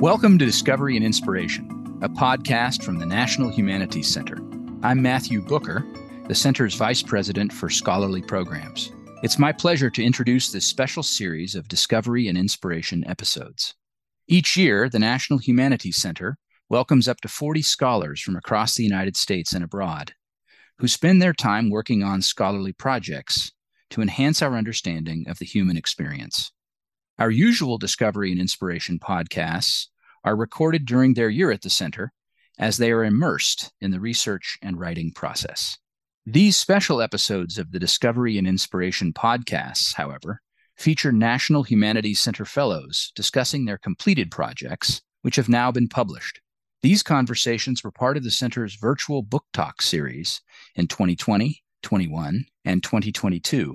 Welcome to Discovery and Inspiration, a podcast from the National Humanities Center. I'm Matthew Booker, the Center's Vice President for Scholarly Programs. It's my pleasure to introduce this special series of Discovery and Inspiration episodes. Each year, the National Humanities Center welcomes up to 40 scholars from across the United States and abroad who spend their time working on scholarly projects to enhance our understanding of the human experience. Our usual Discovery and Inspiration podcasts are recorded during their year at the center as they are immersed in the research and writing process. These special episodes of the Discovery and Inspiration podcasts, however, feature National Humanities Center Fellows discussing their completed projects, which have now been published. These conversations were part of the Center's virtual book talk series in 2020, 21, and 2022,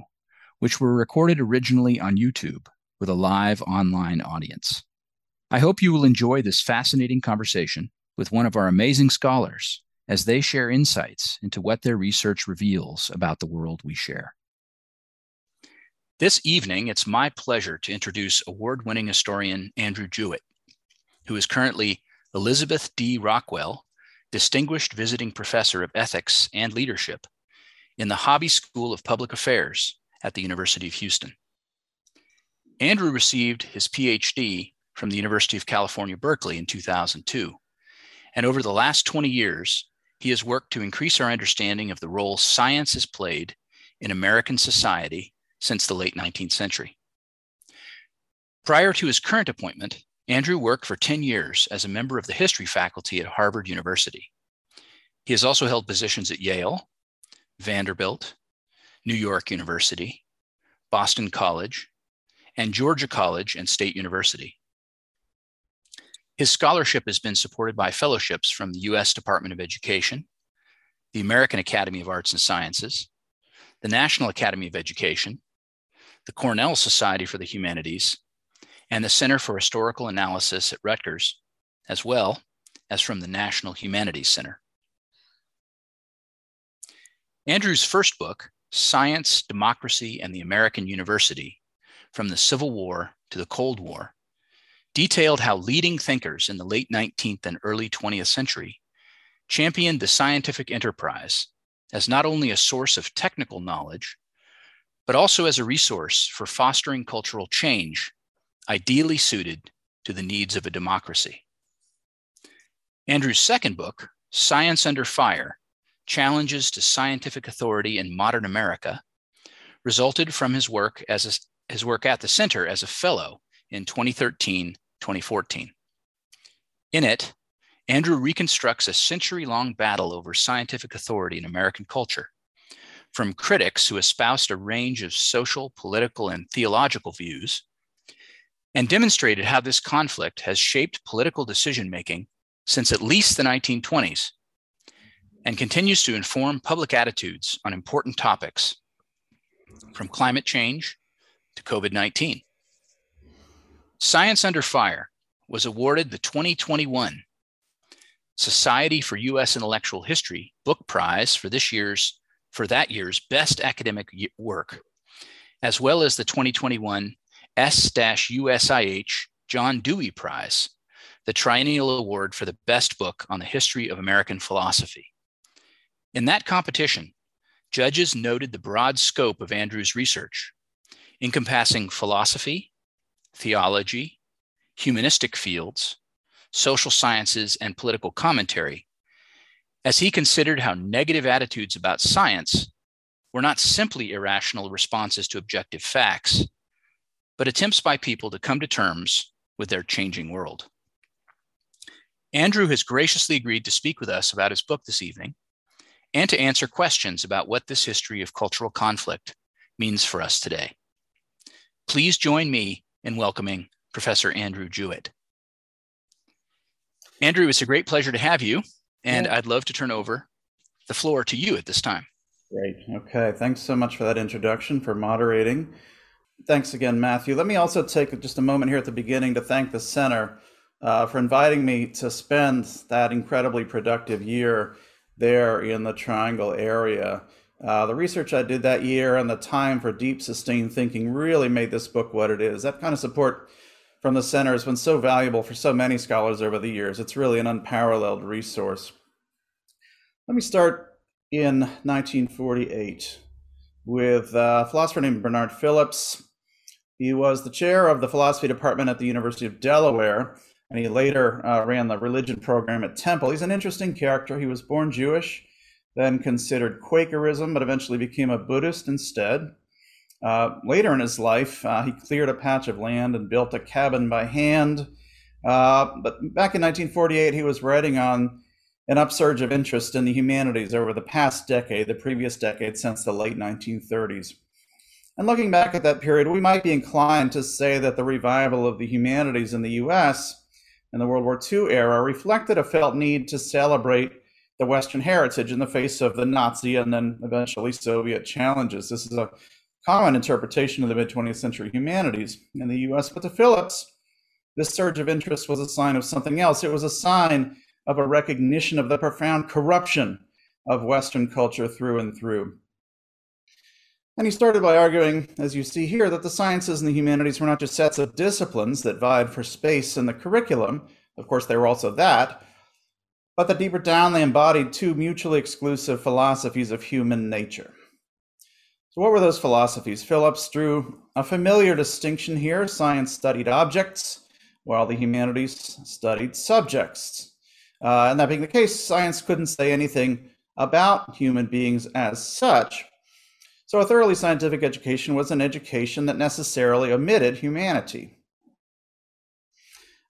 which were recorded originally on YouTube with a live online audience. I hope you will enjoy this fascinating conversation with one of our amazing scholars as they share insights into what their research reveals about the world we share. This evening, it's my pleasure to introduce award winning historian Andrew Jewett, who is currently Elizabeth D. Rockwell Distinguished Visiting Professor of Ethics and Leadership in the Hobby School of Public Affairs at the University of Houston. Andrew received his PhD from the University of California, Berkeley in 2002. And over the last 20 years, he has worked to increase our understanding of the role science has played in American society since the late 19th century. Prior to his current appointment, Andrew worked for 10 years as a member of the history faculty at Harvard University. He has also held positions at Yale, Vanderbilt, New York University, Boston College, and Georgia College and State University. His scholarship has been supported by fellowships from the U.S. Department of Education, the American Academy of Arts and Sciences, the National Academy of Education, the Cornell Society for the Humanities, and the Center for Historical Analysis at Rutgers, as well as from the National Humanities Center. Andrew's first book, Science, Democracy, and the American University, from the Civil War to the Cold War, detailed how leading thinkers in the late 19th and early 20th century championed the scientific enterprise as not only a source of technical knowledge, but also as a resource for fostering cultural change, ideally suited to the needs of a democracy. Andrew's second book, Science Under Fire Challenges to Scientific Authority in Modern America, resulted from his work as a his work at the center as a fellow in 2013 2014. In it, Andrew reconstructs a century long battle over scientific authority in American culture. From critics who espoused a range of social, political, and theological views, and demonstrated how this conflict has shaped political decision making since at least the 1920s and continues to inform public attitudes on important topics from climate change to COVID 19. Science Under Fire was awarded the 2021 Society for U.S. Intellectual History Book Prize for this year's for that year's best academic work, as well as the 2021 S-USIH John Dewey Prize, the triennial award for the best book on the history of American philosophy. In that competition, judges noted the broad scope of Andrew's research, encompassing philosophy, theology, humanistic fields, social sciences, and political commentary, as he considered how negative attitudes about science were not simply irrational responses to objective facts, but attempts by people to come to terms with their changing world. Andrew has graciously agreed to speak with us about his book this evening and to answer questions about what this history of cultural conflict means for us today. Please join me in welcoming Professor Andrew Jewett. Andrew, it's a great pleasure to have you, and yeah. I'd love to turn over the floor to you at this time. Great. Okay. Thanks so much for that introduction, for moderating. Thanks again, Matthew. Let me also take just a moment here at the beginning to thank the center uh, for inviting me to spend that incredibly productive year there in the Triangle area. Uh, the research I did that year and the time for deep, sustained thinking really made this book what it is. That kind of support from the center has been so valuable for so many scholars over the years. It's really an unparalleled resource. Let me start in 1948 with a philosopher named Bernard Phillips. He was the chair of the philosophy department at the University of Delaware, and he later uh, ran the religion program at Temple. He's an interesting character. He was born Jewish, then considered Quakerism, but eventually became a Buddhist instead. Uh, later in his life, uh, he cleared a patch of land and built a cabin by hand. Uh, but back in 1948, he was writing on an upsurge of interest in the humanities over the past decade, the previous decade since the late 1930s. And looking back at that period, we might be inclined to say that the revival of the humanities in the US in the World War II era reflected a felt need to celebrate the Western heritage in the face of the Nazi and then eventually Soviet challenges. This is a common interpretation of the mid 20th century humanities in the US. But to Phillips, this surge of interest was a sign of something else. It was a sign of a recognition of the profound corruption of Western culture through and through. And he started by arguing, as you see here, that the sciences and the humanities were not just sets of disciplines that vied for space in the curriculum. Of course, they were also that. But that deeper down, they embodied two mutually exclusive philosophies of human nature. So, what were those philosophies? Phillips drew a familiar distinction here. Science studied objects, while the humanities studied subjects. Uh, and that being the case, science couldn't say anything about human beings as such. So, a thoroughly scientific education was an education that necessarily omitted humanity.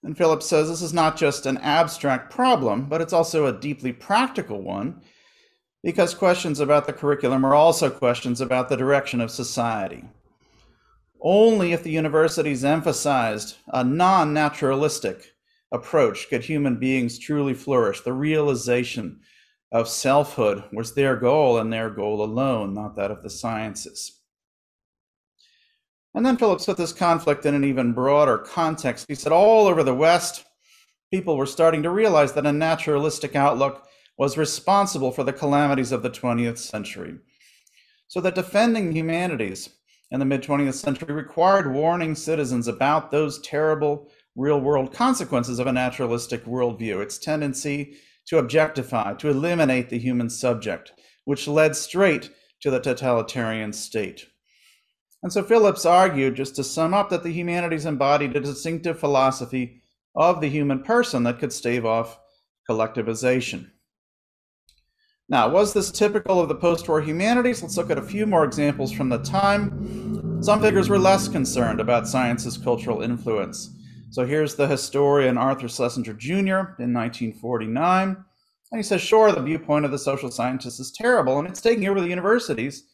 And Phillips says this is not just an abstract problem, but it's also a deeply practical one because questions about the curriculum are also questions about the direction of society. Only if the universities emphasized a non naturalistic approach could human beings truly flourish. The realization of selfhood was their goal and their goal alone, not that of the sciences. And then Phillips put this conflict in an even broader context. He said all over the West, people were starting to realize that a naturalistic outlook was responsible for the calamities of the 20th century. So that defending humanities in the mid 20th century required warning citizens about those terrible real world consequences of a naturalistic worldview, its tendency to objectify, to eliminate the human subject, which led straight to the totalitarian state. And so Phillips argued, just to sum up, that the humanities embodied a distinctive philosophy of the human person that could stave off collectivization. Now, was this typical of the post war humanities? Let's look at a few more examples from the time. Some figures were less concerned about science's cultural influence. So here's the historian Arthur Schlesinger Jr. in 1949. And he says, sure, the viewpoint of the social scientists is terrible and it's taking over the universities,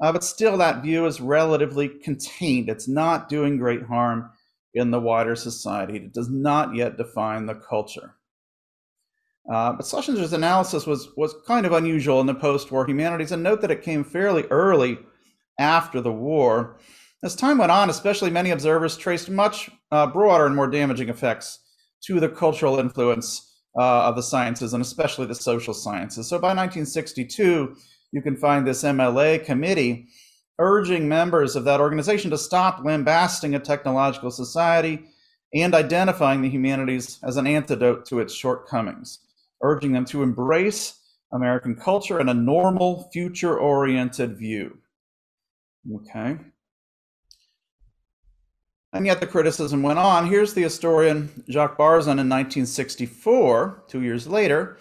uh, but still that view is relatively contained. It's not doing great harm in the wider society. It does not yet define the culture. Uh, but Schlesinger's analysis was, was kind of unusual in the post war humanities, and note that it came fairly early after the war. As time went on, especially many observers traced much uh, broader and more damaging effects to the cultural influence uh, of the sciences, and especially the social sciences. So by 1962, you can find this MLA committee urging members of that organization to stop lambasting a technological society and identifying the humanities as an antidote to its shortcomings urging them to embrace American culture and a normal, future oriented view. Okay. And yet the criticism went on. Here's the historian Jacques Barzun in 1964, two years later,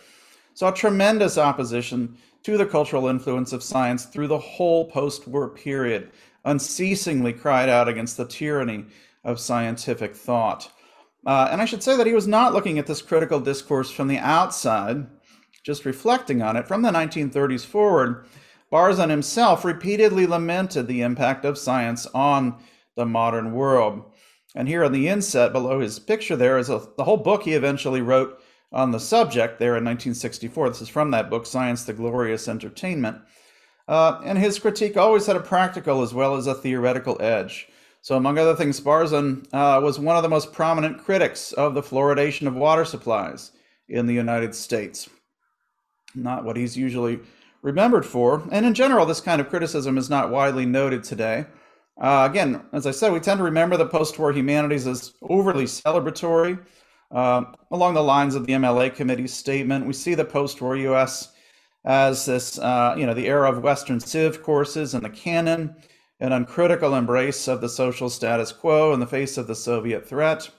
saw tremendous opposition to the cultural influence of science through the whole post war period, unceasingly cried out against the tyranny of scientific thought. Uh, and I should say that he was not looking at this critical discourse from the outside, just reflecting on it. From the 1930s forward, Barzun himself repeatedly lamented the impact of science on the modern world. And here on the inset below his picture, there is a, the whole book he eventually wrote on the subject there in 1964. This is from that book, Science the Glorious Entertainment. Uh, and his critique always had a practical as well as a theoretical edge. So, among other things, Barzun uh, was one of the most prominent critics of the fluoridation of water supplies in the United States. Not what he's usually remembered for. And in general, this kind of criticism is not widely noted today. Uh, again, as I said, we tend to remember the post war humanities as overly celebratory. Uh, along the lines of the MLA committee's statement, we see the post war US as this, uh, you know, the era of Western Civ courses and the canon, an uncritical embrace of the social status quo in the face of the Soviet threat.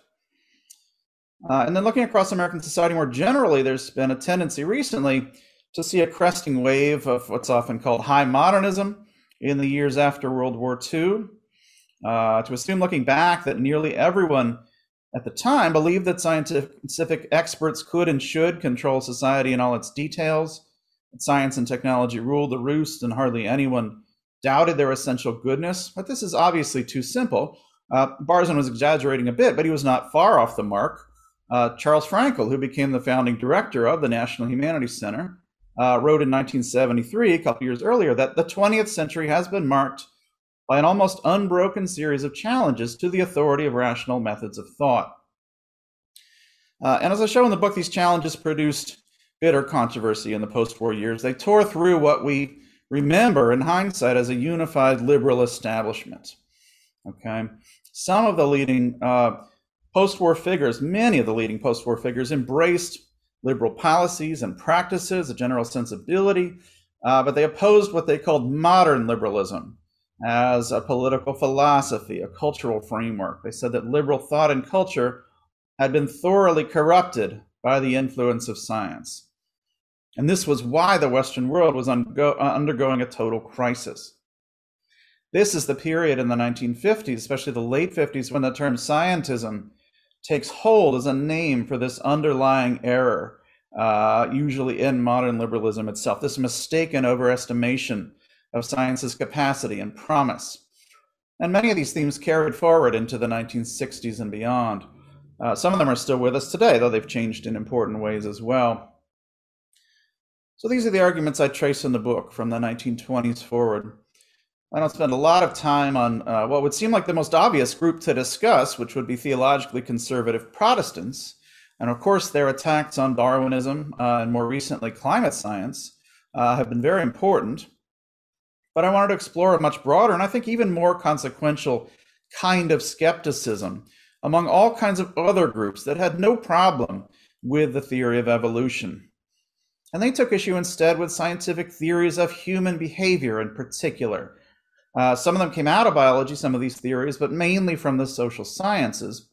Uh, and then looking across American society more generally, there's been a tendency recently to see a cresting wave of what's often called high modernism in the years after World War II. Uh, to assume looking back that nearly everyone at the time believed that scientific experts could and should control society in all its details, science and technology ruled the roost, and hardly anyone doubted their essential goodness. But this is obviously too simple. Uh, Barzun was exaggerating a bit, but he was not far off the mark. Uh, Charles Frankel, who became the founding director of the National Humanities Center, uh, wrote in 1973, a couple years earlier, that the 20th century has been marked by an almost unbroken series of challenges to the authority of rational methods of thought. Uh, and as I show in the book, these challenges produced bitter controversy in the post war years. They tore through what we remember in hindsight as a unified liberal establishment. Okay. Some of the leading uh, post war figures, many of the leading post war figures, embraced liberal policies and practices, a general sensibility, uh, but they opposed what they called modern liberalism as a political philosophy, a cultural framework. They said that liberal thought and culture had been thoroughly corrupted by the influence of science. And this was why the Western world was uh, undergoing a total crisis. This is the period in the 1950s, especially the late 50s, when the term scientism takes hold as a name for this underlying error, uh, usually in modern liberalism itself, this mistaken overestimation of science's capacity and promise. And many of these themes carried forward into the 1960s and beyond. Uh, some of them are still with us today, though they've changed in important ways as well. So these are the arguments I trace in the book from the 1920s forward. I don't spend a lot of time on uh, what would seem like the most obvious group to discuss, which would be theologically conservative Protestants. And of course, their attacks on Darwinism uh, and more recently climate science uh, have been very important. But I wanted to explore a much broader and I think even more consequential kind of skepticism among all kinds of other groups that had no problem with the theory of evolution. And they took issue instead with scientific theories of human behavior in particular uh, some of them came out of biology, some of these theories, but mainly from the social sciences.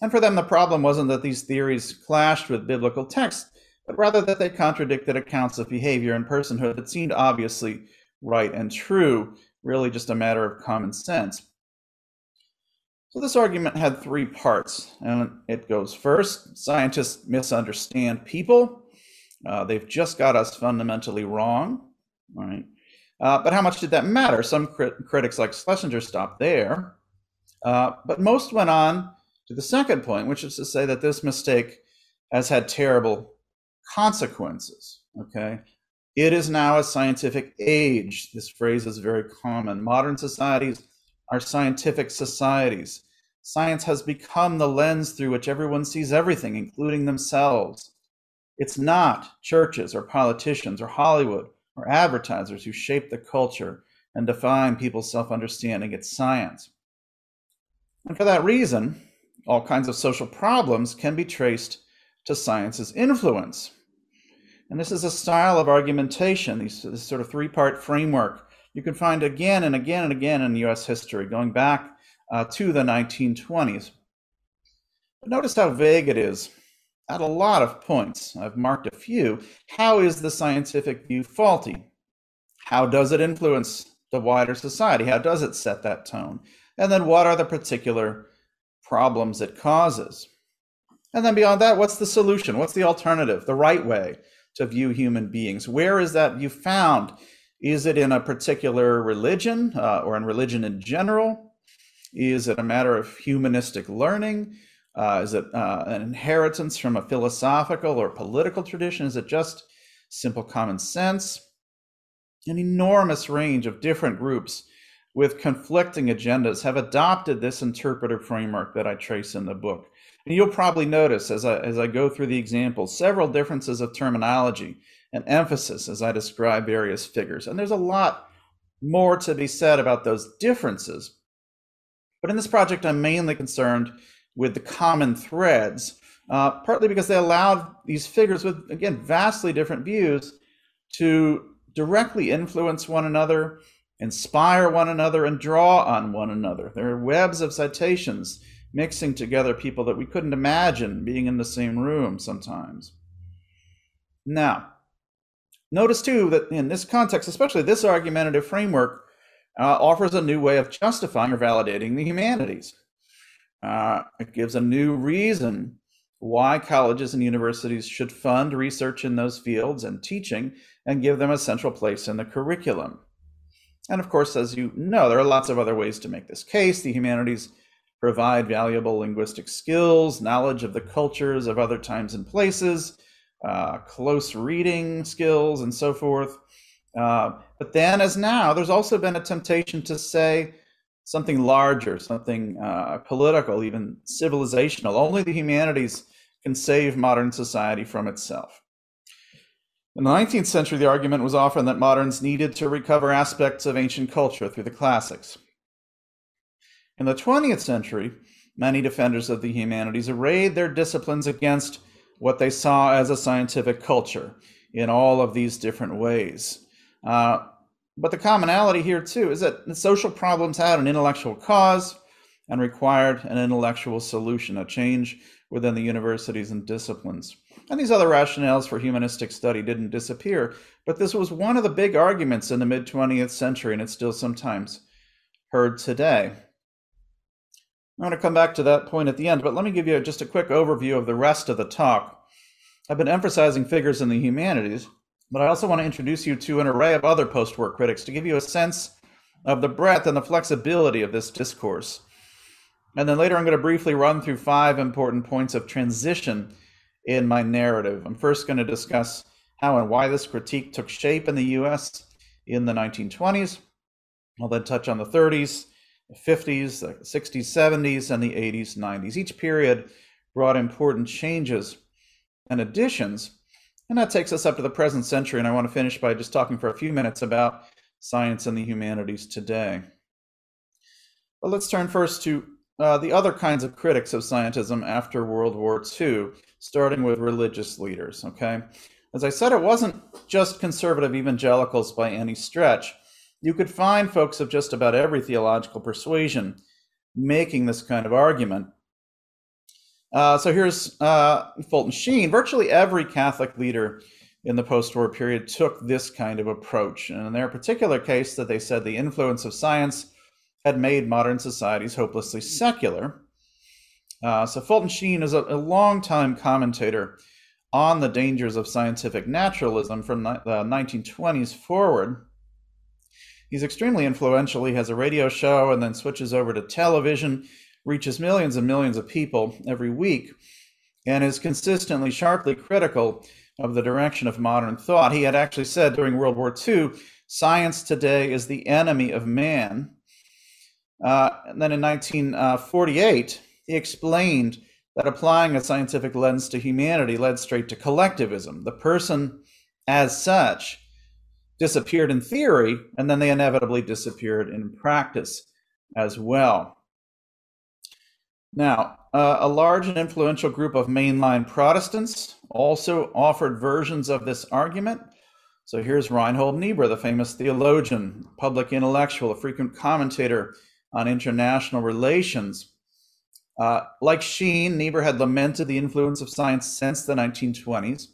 And for them, the problem wasn't that these theories clashed with biblical texts, but rather that they contradicted accounts of behavior and personhood that seemed obviously right and true, really just a matter of common sense. So this argument had three parts, and it goes first scientists misunderstand people. Uh, they've just got us fundamentally wrong. Right? Uh, but how much did that matter? Some crit- critics like Schlesinger stopped there. Uh, but most went on to the second point, which is to say that this mistake has had terrible consequences. Okay. It is now a scientific age. This phrase is very common. Modern societies are scientific societies. Science has become the lens through which everyone sees everything, including themselves. It's not churches or politicians or Hollywood or advertisers who shape the culture and define people's self understanding. It's science. And for that reason, all kinds of social problems can be traced to science's influence. And this is a style of argumentation, this sort of three part framework you can find again and again and again in US history, going back uh, to the 1920s. But notice how vague it is at a lot of points. I've marked a few. How is the scientific view faulty? How does it influence the wider society? How does it set that tone? And then what are the particular problems it causes? And then beyond that, what's the solution? What's the alternative, the right way to view human beings? Where is that view found? Is it in a particular religion uh, or in religion in general? Is it a matter of humanistic learning? Uh, is it uh, an inheritance from a philosophical or political tradition? Is it just simple common sense? An enormous range of different groups with conflicting agendas have adopted this interpretive framework that I trace in the book. And you'll probably notice as I, as I go through the examples several differences of terminology and emphasis as I describe various figures. And there's a lot more to be said about those differences. But in this project, I'm mainly concerned with the common threads, uh, partly because they allowed these figures with, again, vastly different views to directly influence one another, inspire one another, and draw on one another. There are webs of citations mixing together people that we couldn't imagine being in the same room sometimes. Now, notice too that in this context, especially this argumentative framework, uh, offers a new way of justifying or validating the humanities. Uh, it gives a new reason why colleges and universities should fund research in those fields and teaching and give them a central place in the curriculum. And of course, as you know, there are lots of other ways to make this case. The humanities provide valuable linguistic skills, knowledge of the cultures of other times and places, uh, close reading skills, and so forth. Uh, but then, as now, there's also been a temptation to say something larger, something uh, political, even civilizational. Only the humanities can save modern society from itself. In the 19th century, the argument was often that moderns needed to recover aspects of ancient culture through the classics. In the 20th century, many defenders of the humanities arrayed their disciplines against what they saw as a scientific culture in all of these different ways. Uh, but the commonality here, too, is that social problems had an intellectual cause and required an intellectual solution, a change within the universities and disciplines. And these other rationales for humanistic study didn't disappear, but this was one of the big arguments in the mid 20th century, and it's still sometimes heard today. I'm going to come back to that point at the end, but let me give you just a quick overview of the rest of the talk. I've been emphasizing figures in the humanities, but I also want to introduce you to an array of other post war critics to give you a sense of the breadth and the flexibility of this discourse. And then later, I'm going to briefly run through five important points of transition in my narrative. I'm first going to discuss how and why this critique took shape in the US in the 1920s. I'll then touch on the 30s, the 50s, the 60s, 70s, and the 80s, 90s. Each period brought important changes and additions. And that takes us up to the present century. And I want to finish by just talking for a few minutes about science and the humanities today. But let's turn first to uh, the other kinds of critics of scientism after World War II, starting with religious leaders. Okay. As I said, it wasn't just conservative evangelicals by any stretch you could find folks of just about every theological persuasion making this kind of argument. Uh, so here's uh, Fulton Sheen. Virtually every Catholic leader in the post war period took this kind of approach. And in their particular case, that they said the influence of science had made modern societies hopelessly secular. Uh, so Fulton Sheen is a, a longtime commentator on the dangers of scientific naturalism from the 1920s forward. He's extremely influential. He has a radio show and then switches over to television, reaches millions and millions of people every week, and is consistently sharply critical of the direction of modern thought. He had actually said during World War II science today is the enemy of man. Uh, and then in 1948, he explained that applying a scientific lens to humanity led straight to collectivism. The person as such disappeared in theory, and then they inevitably disappeared in practice as well. Now, uh, a large and influential group of mainline Protestants also offered versions of this argument. So here's Reinhold Niebuhr, the famous theologian, public intellectual, a frequent commentator on international relations. Uh, like Sheen, Niebuhr had lamented the influence of science since the 1920s.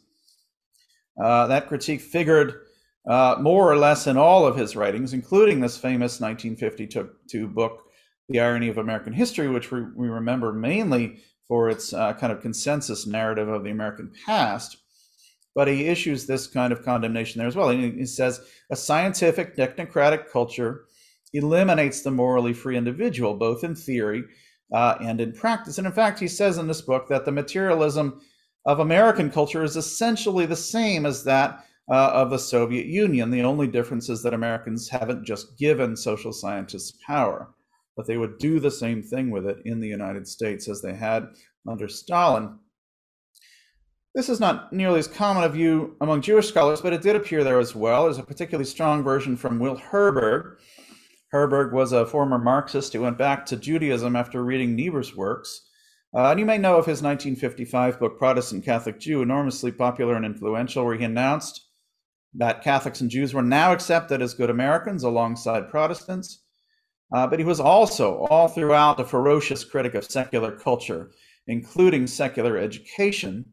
Uh, that critique figured uh, more or less in all of his writings, including this famous 1952 book, The Irony of American History, which we, we remember mainly for its uh, kind of consensus narrative of the American past. But he issues this kind of condemnation there as well. He, says a scientific technocratic culture eliminates the morally free individual, both in theory uh, and in practice. And in fact, he says in this book that the materialism of American culture is essentially the same as that uh, of the Soviet Union. The only difference is that Americans haven't just given social scientists power, but they would do the same thing with it in the United States as they had under Stalin. This is not nearly as common a view among Jewish scholars, but it did appear there as well. There's a particularly strong version from Will Herberg. Herberg was a former Marxist who went back to Judaism after reading Niebuhr's works. Uh, and you may know of his 1955 book, Protestant Catholic Jew, enormously popular and influential, where he announced that Catholics and Jews were now accepted as good Americans alongside Protestants. Uh, but he was also, all throughout, a ferocious critic of secular culture, including secular education.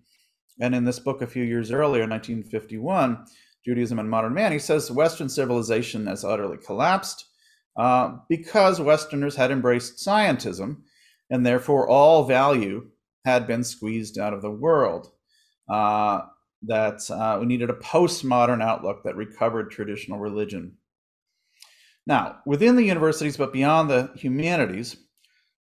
And in this book a few years earlier, 1951, Judaism and Modern Man, he says Western civilization has utterly collapsed uh, because Westerners had embraced scientism, and therefore all value had been squeezed out of the world. Uh, that uh, we needed a postmodern outlook that recovered traditional religion. Now, within the universities, but beyond the humanities,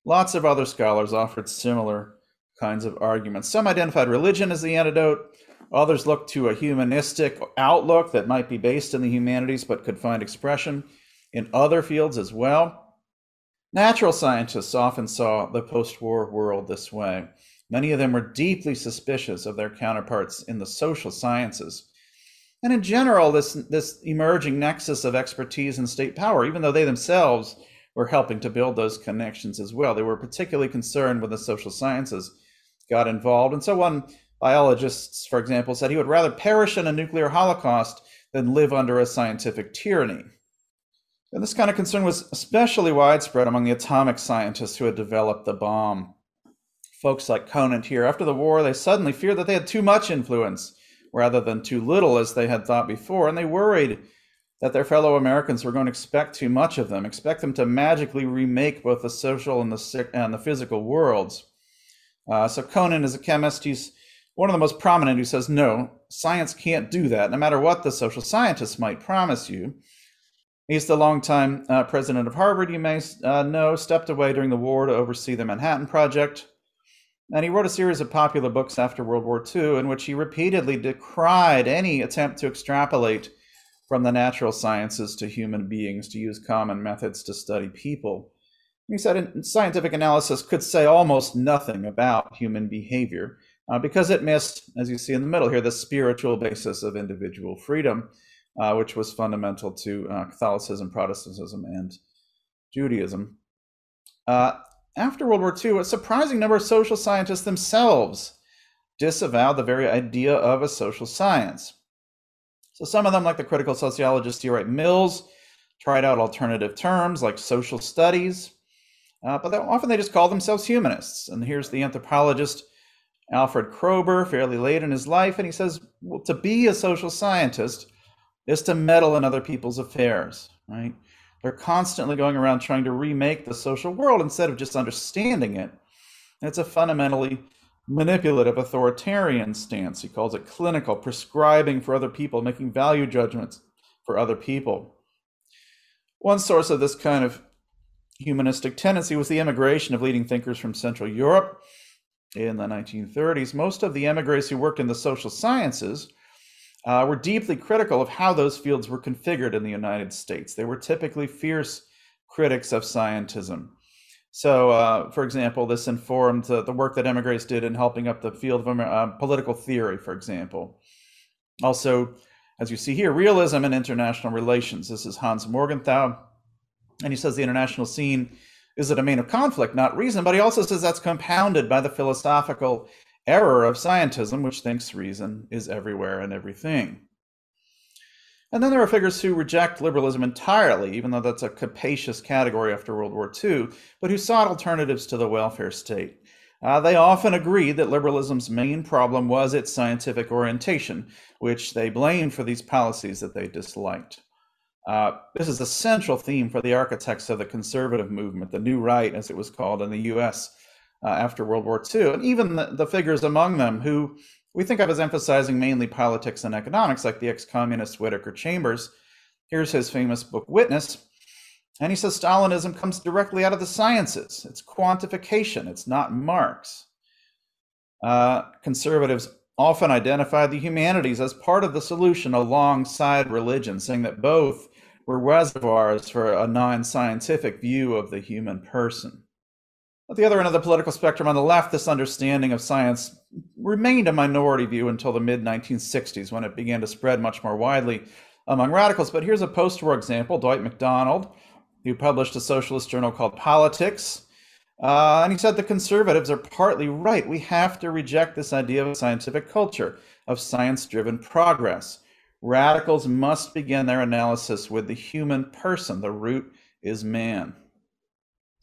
lots of other scholars offered similar kinds of arguments. Some identified religion as the antidote. Others looked to a humanistic outlook that might be based in the humanities but could find expression in other fields as well. Natural scientists often saw the post war world this way. Many of them were deeply suspicious of their counterparts in the social sciences. And in general, this, this emerging nexus of expertise and state power, even though they themselves were helping to build those connections as well, they were particularly concerned when the social sciences got involved. And so, one biologist, for example, said he would rather perish in a nuclear holocaust than live under a scientific tyranny. And this kind of concern was especially widespread among the atomic scientists who had developed the bomb. Folks like Conant here, after the war, they suddenly feared that they had too much influence rather than too little as they had thought before, and they worried that their fellow Americans were going to expect too much of them, expect them to magically remake both the social and the, and the physical worlds. Uh, so Conant is a chemist. He's one of the most prominent who says, no, science can't do that, no matter what the social scientists might promise you. He's the longtime uh, president of Harvard, you may uh, know, stepped away during the war to oversee the Manhattan Project. And he wrote a series of popular books after World War II in which he repeatedly decried any attempt to extrapolate from the natural sciences to human beings, to use common methods to study people. He said scientific analysis could say almost nothing about human behavior uh, because it missed, as you see in the middle here, the spiritual basis of individual freedom uh, which was fundamental to uh, Catholicism, Protestantism, and Judaism. After World War II, a surprising number of social scientists themselves disavowed the very idea of a social science. So some of them, like the critical sociologist C. Wright Mills, tried out alternative terms like social studies, uh, but often they just call themselves humanists. And here's the anthropologist Alfred Kroeber, fairly late in his life, and he says, well, to be a social scientist is to meddle in other people's affairs, right? They're constantly going around trying to remake the social world instead of just understanding it. it's a fundamentally manipulative authoritarian stance. He calls it clinical, prescribing for other people, making value judgments for other people. One source of this kind of humanistic tendency was the immigration of leading thinkers from Central Europe in the 1930s. Most of the emigres who worked in the social sciences uh, were deeply critical of how those fields were configured in the United States. They were typically fierce critics of scientism. So, uh, for example, this informed uh, the work that emigres did in helping up the field of uh, political theory, for example. Also, as you see here, realism and international relations. This is Hans Morgenthau, and he says the international scene is a domain of conflict, not reason, but he also says that's compounded by the philosophical error of scientism, which thinks reason is everywhere and everything. And then there are figures who reject liberalism entirely, even though that's a capacious category after World War II, but who sought alternatives to the welfare state. Uh, they often agreed that liberalism's main problem was its scientific orientation, which they blamed for these policies that they disliked. Uh, this is a central theme for the architects of the conservative movement, the New Right, as it was called in the US uh, after World War II, and even the, the, figures among them who we think of as emphasizing mainly politics and economics, like the ex communist Whittaker Chambers. Here's his famous book, Witness. And he says Stalinism comes directly out of the sciences. It's quantification, it's not Marx. Uh, conservatives often identify the humanities as part of the solution alongside religion, saying that both were reservoirs for a non scientific view of the human person. At the other end of the political spectrum on the left, this understanding of science remained a minority view until the mid 1960s when it began to spread much more widely among radicals. But here's a post war example Dwight MacDonald, who published a socialist journal called Politics. Uh, and he said the conservatives are partly right. We have to reject this idea of a scientific culture, of science driven progress. Radicals must begin their analysis with the human person. The root is man.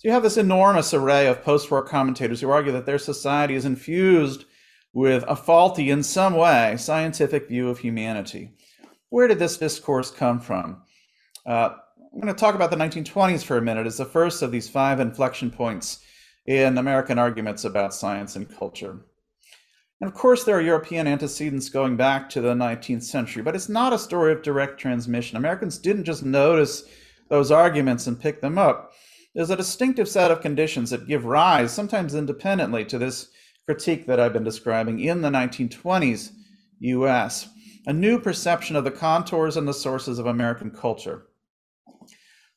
So you have this enormous array of post war commentators who argue that their society is infused with a faulty, in some way, scientific view of humanity. Where did this discourse come from? Uh, I'm going to talk about the 1920s for a minute as the first of these five inflection points in American arguments about science and culture. And of course, there are European antecedents going back to the 19th century, but it's not a story of direct transmission. Americans didn't just notice those arguments and pick them up. There's a distinctive set of conditions that give rise, sometimes independently, to this critique that I've been describing in the 1920s US, a new perception of the contours and the sources of American culture.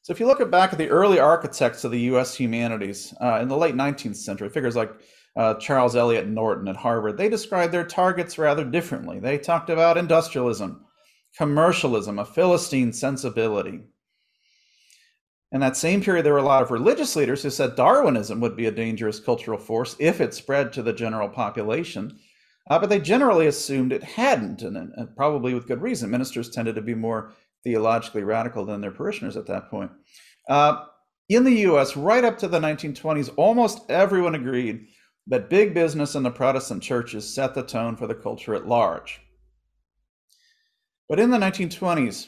So if you look back at the early architects of the US humanities uh, in the late 19th century, figures like uh, Charles Eliot Norton at Harvard, they described their targets rather differently. They talked about industrialism, commercialism, a Philistine sensibility. In that same period, there were a lot of religious leaders who said Darwinism would be a dangerous cultural force if it spread to the general population. Uh, but they generally assumed it hadn't, and, and, probably with good reason. Ministers tended to be more theologically radical than their parishioners at that point. Uh, in the US, right up to the 1920s, almost everyone agreed that big business and the Protestant churches set the tone for the culture at large. But in the 1920s,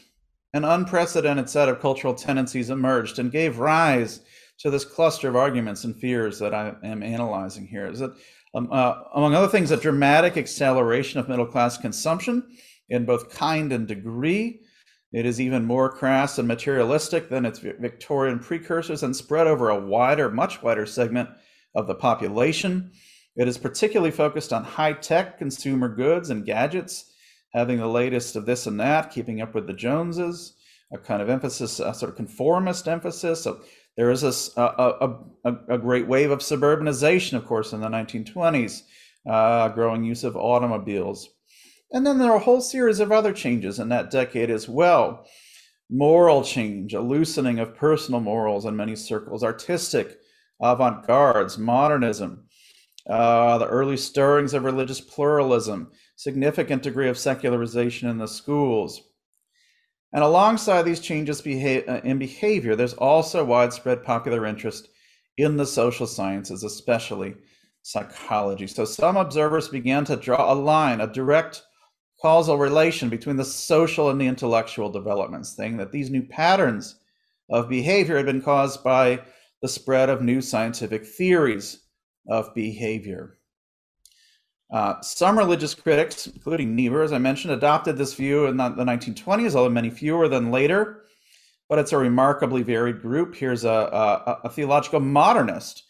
an unprecedented set of cultural tendencies emerged and gave rise to this cluster of arguments and fears that I am analyzing here. Is that, um, uh, among other things, a dramatic acceleration of middle class consumption in both kind and degree. It is even more crass and materialistic than its Victorian precursors and spread over a wider, much wider segment of the population. It is particularly focused on high tech consumer goods and gadgets having the latest of this and that, keeping up with the Joneses, a kind of emphasis, a sort of conformist emphasis. So there is a, a, a, a great wave of suburbanization, of course, in the 1920s, uh, growing use of automobiles. And then there are a whole series of other changes in that decade as well. Moral change, a loosening of personal morals in many circles, artistic avant gardes, modernism, uh, the early stirrings of religious pluralism, significant degree of secularization in the schools. And alongside these changes uh, in behavior, there's also widespread popular interest in the social sciences, especially psychology. So some observers began to draw a line, a direct causal relation between the social and the intellectual developments, saying that these new patterns of behavior had been caused by the spread of new scientific theories of behavior. Uh, some religious critics, including Niebuhr, as I mentioned, adopted this view in the 1920s, although many fewer than later. But it's a remarkably varied group. Here's a, a, a theological modernist,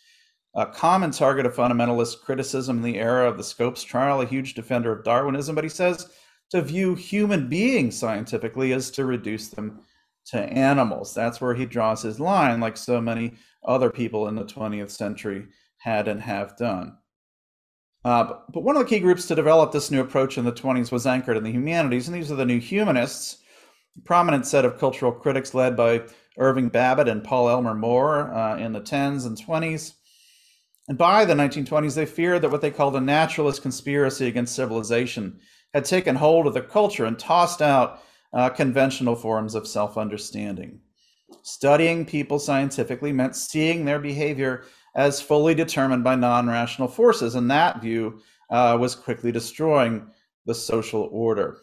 a common target of fundamentalist criticism in the era of the Scopes trial, a huge defender of Darwinism. But he says to view human beings scientifically is to reduce them to animals. That's where he draws his line, like so many other people in the 20th century had and have done. Uh, but, one of the key groups to develop this new approach in the 20s was anchored in the humanities, and these are the new humanists, a prominent set of cultural critics led by Irving Babbitt and Paul Elmer More uh, in the 10s and 20s. And by the 1920s, they feared that what they called a naturalist conspiracy against civilization had taken hold of the culture and tossed out uh, conventional forms of self understanding. Studying people scientifically meant seeing their behavior as fully determined by non rational forces. And that view uh, was quickly destroying the social order.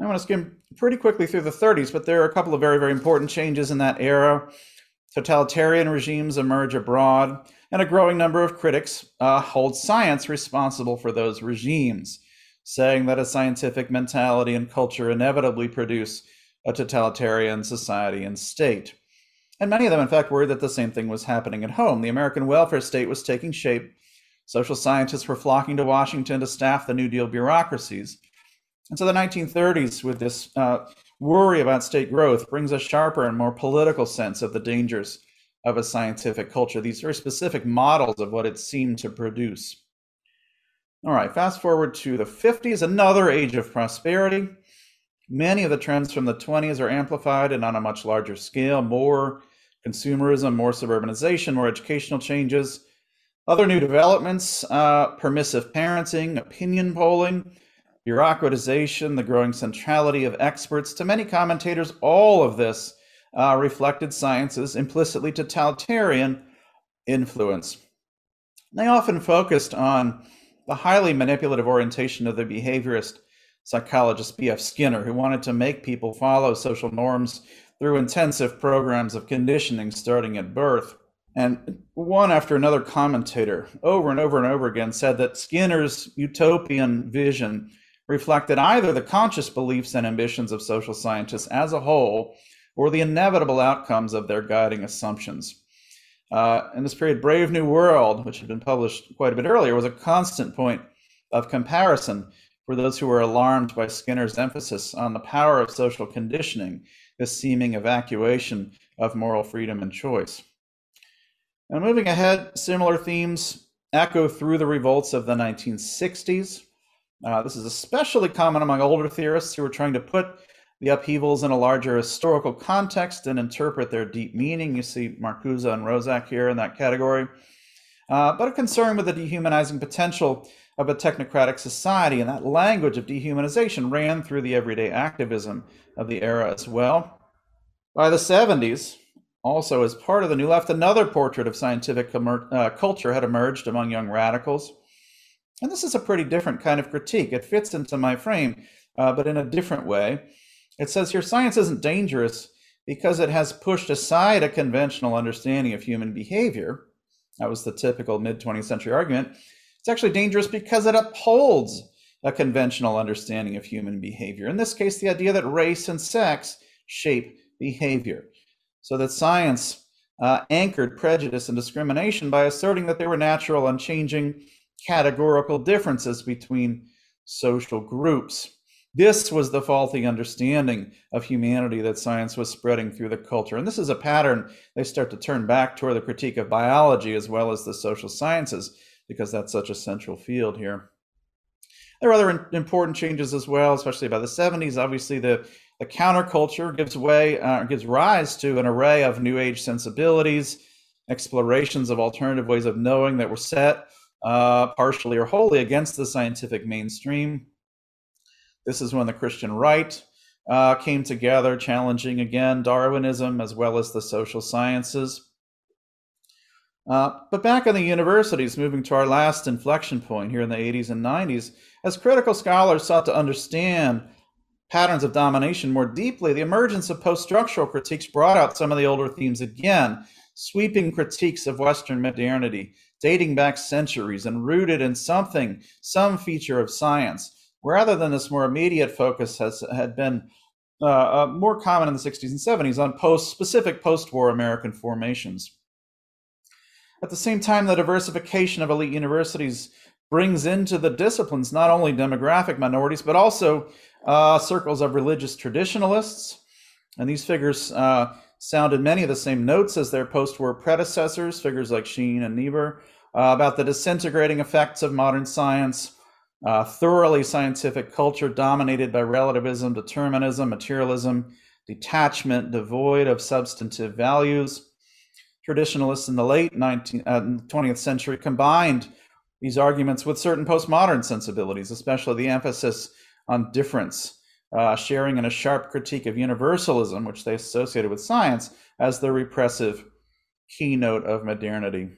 I want to skim pretty quickly through the 30s, but there are a couple of very, very important changes in that era. Totalitarian regimes emerge abroad, and a growing number of critics uh, hold science responsible for those regimes, saying that a scientific mentality and culture inevitably produce a totalitarian society and state. And many of them, in fact, worried that the same thing was happening at home. The American welfare state was taking shape. Social scientists were flocking to Washington to staff the New Deal bureaucracies. And so the 1930s, with this uh, worry about state growth, brings a sharper and more political sense of the dangers of a scientific culture, these very specific models of what it seemed to produce. All right, fast forward to the 50s, another age of prosperity. Many of the trends from the 20s are amplified and on a much larger scale more consumerism, more suburbanization, more educational changes. Other new developments uh, permissive parenting, opinion polling, bureaucratization, the growing centrality of experts. To many commentators, all of this uh, reflected science's implicitly totalitarian influence. They often focused on the highly manipulative orientation of the behaviorist psychologist B.F. Skinner, who wanted to make people follow social norms through intensive programs of conditioning starting at birth. And one after another commentator over and over and over again said that Skinner's utopian vision reflected either the conscious beliefs and ambitions of social scientists as a whole or the inevitable outcomes of their guiding assumptions. Uh, in this period, Brave New World, which had been published quite a bit earlier, was a constant point of comparison for those who were alarmed by Skinner's emphasis on the power of social conditioning, this seeming evacuation of moral freedom and choice. Now, moving ahead, similar themes echo through the revolts of the 1960s. Uh, this is especially common among older theorists who are trying to put the upheavals in a larger historical context and interpret their deep meaning. You see Marcuse and Roszak here in that category. Uh, but a concern with the dehumanizing potential of a technocratic society, and that language of dehumanization ran through the everyday activism of the era as well. By the 70s, also as part of the New Left, another portrait of scientific uh, culture had emerged among young radicals. And this is a pretty different kind of critique. It fits into my frame, uh, but in a different way. It says here science isn't dangerous because it has pushed aside a conventional understanding of human behavior. That was the typical mid 20th century argument. It's actually dangerous because it upholds a conventional understanding of human behavior. In this case, the idea that race and sex shape behavior. So that science uh, anchored prejudice and discrimination by asserting that there were natural, unchanging, categorical differences between social groups. This was the faulty understanding of humanity that science was spreading through the culture. And this is a pattern they start to turn back toward the critique of biology as well as the social sciences, because that's such a central field here. There are other important changes as well, especially by the 70s. Obviously, the, the counterculture gives way, uh, gives rise to an array of new age sensibilities, explorations of alternative ways of knowing that were set uh, partially or wholly against the scientific mainstream. This is when the Christian right uh, came together, challenging again Darwinism as well as the social sciences. Uh, but back in the universities, moving to our last inflection point here in the 80s and 90s, as critical scholars sought to understand patterns of domination more deeply, the emergence of post structural critiques brought out some of the older themes again, sweeping critiques of Western modernity, dating back centuries and rooted in something, some feature of science rather than this more immediate focus has had been uh, uh, more common in the 60s and 70s on post specific post-war American formations. At the same time, the diversification of elite universities brings into the disciplines not only demographic minorities but also uh, circles of religious traditionalists, and these figures uh, sounded many of the same notes as their post-war predecessors, figures like Sheen and Niebuhr, uh, about the disintegrating effects of modern science uh, thoroughly scientific culture dominated by relativism, determinism, materialism, detachment, devoid of substantive values. Traditionalists in the late 19th, uh, 20th century combined these arguments with certain postmodern sensibilities, especially the emphasis on difference, uh, sharing in a sharp critique of universalism, which they associated with science, as the repressive keynote of modernity.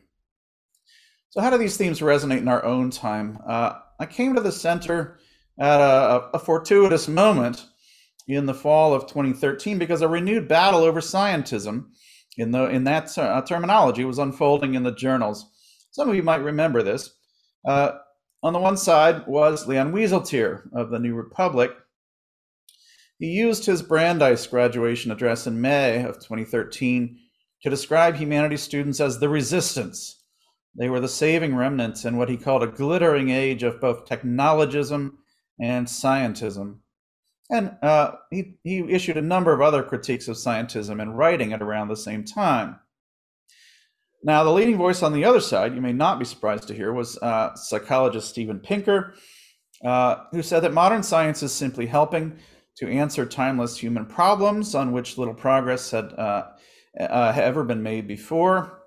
So, how do these themes resonate in our own time? Uh, I came to the center at a, a, fortuitous moment in the fall of 2013 because a renewed battle over scientism in the in that uh, terminology was unfolding in the journals. Some of you might remember this. Uh, on the one side was Leon Wieseltier of the New Republic. He used his Brandeis graduation address in May of 2013 to describe humanities students as the resistance they were the saving remnants in what he called a glittering age of both technologism and scientism. And uh, he, he issued a number of other critiques of scientism and writing at around the same time. Now, the leading voice on the other side, you may not be surprised to hear, was uh, psychologist Steven Pinker, uh, who said that modern science is simply helping to answer timeless human problems on which little progress had uh, uh ever been made before.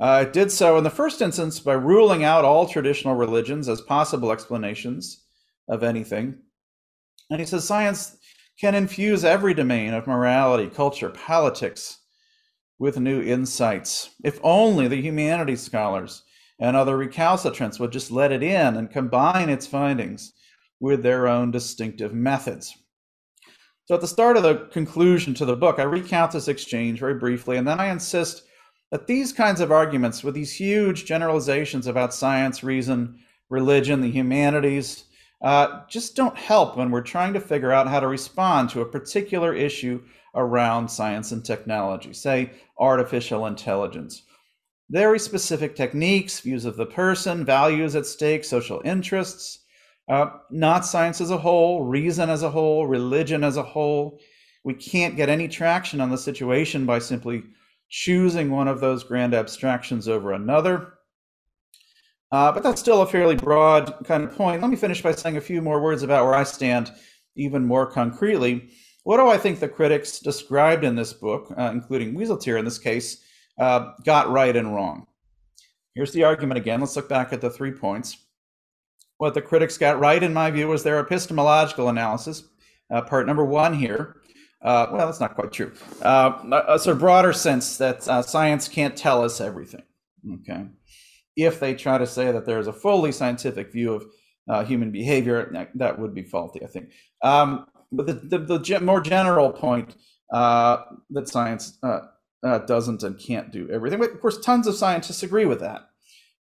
Uh, it did so in the first instance by ruling out all traditional religions as possible explanations of anything. And he says science can infuse every domain of morality, culture, politics, with new insights. If only the humanities scholars and other recalcitrants would just let it in and combine its findings with their own distinctive methods. So, at the start of the conclusion to the book, I recount this exchange very briefly, and then I insist that these kinds of arguments, with these huge generalizations about science, reason, religion, the humanities, uh, just don't help when we're trying to figure out how to respond to a particular issue around science and technology, say artificial intelligence. Very specific techniques, views of the person, values at stake, social interests, uh, not science as a whole, reason as a whole, religion as a whole. We can't get any traction on the situation by simply choosing one of those grand abstractions over another. Uh, but that's still a fairly broad kind of point. Let me finish by saying a few more words about where I stand even more concretely. What do I think the critics described in this book, uh, including Wieseltier in this case, uh, got right and wrong? Here's the argument again. Let's look back at the three points. What the critics got right, in my view, was their epistemological analysis. Uh, part number one here. Uh, well, that's not quite true. Uh, a sort of broader sense that uh, science can't tell us everything. Okay. If they try to say that there is a fully scientific view of human behavior, that would be faulty, I think. Um, but the, the, the more general point uh, that science uh, uh, doesn't and can't do everything. But of course, tons of scientists agree with that,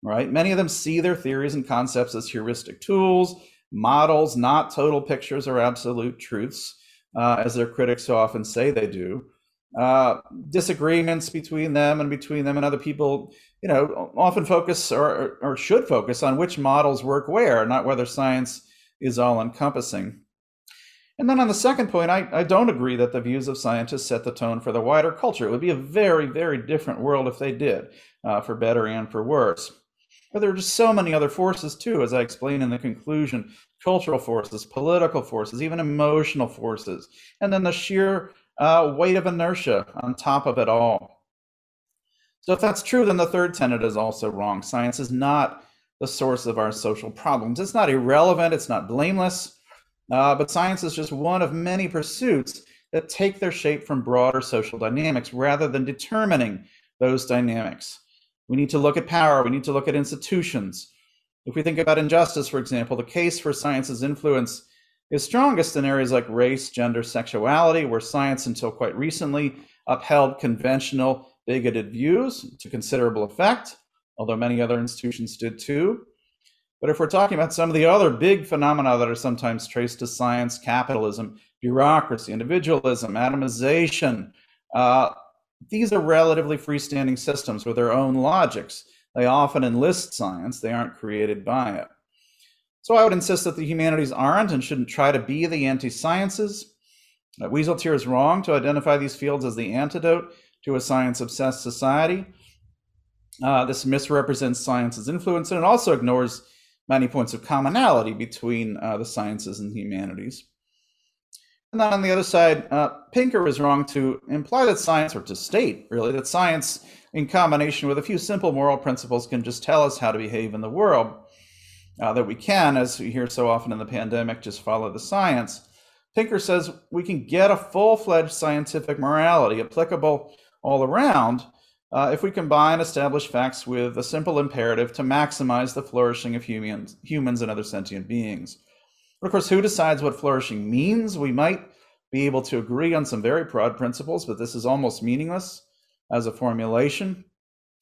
right? Many of them see their theories and concepts as heuristic tools, models, not total pictures or absolute truths, uh, as their critics so often say they do. Uh, disagreements between them and between them and other people, you know, often focus or, or should focus on which models work where, not whether science is all encompassing. And then on the second point, I, I don't agree that the views of scientists set the tone for the wider culture. It would be a very, very different world if they did, uh, for better and for worse. But there are just so many other forces too, as I explain in the conclusion cultural forces, political forces, even emotional forces, and then the sheer uh, weight of inertia on top of it all. So, if that's true, then the third tenet is also wrong. Science is not the source of our social problems. It's not irrelevant, it's not blameless. Uh, but science is just one of many pursuits that take their shape from broader social dynamics rather than determining those dynamics. We need to look at power, we need to look at institutions. If we think about injustice, for example, the case for science's influence is strongest in areas like race, gender, sexuality, where science, until quite recently, upheld conventional bigoted views to considerable effect, although many other institutions did too. But if we're talking about some of the other big phenomena that are sometimes traced to science, capitalism, bureaucracy, individualism, atomization, uh, these are relatively freestanding systems with their own logics. They often enlist science, they aren't created by it. So I would insist that the humanities aren't and shouldn't try to be the anti sciences. Uh, Wieseltier is wrong to identify these fields as the antidote to a science obsessed society. Uh, this misrepresents science's influence and it also ignores many points of commonality between uh, the sciences and the humanities. And then on the other side, uh, Pinker is wrong to imply that science, or to state really, that science, in combination with a few simple moral principles, can just tell us how to behave in the world. Uh, that we can, as we hear so often in the pandemic, just follow the science. Pinker says we can get a full fledged scientific morality applicable all around uh, if we combine established facts with a simple imperative to maximize the flourishing of humans, humans and other sentient beings. But of course, who decides what flourishing means? We might be able to agree on some very broad principles, but this is almost meaningless as a formulation.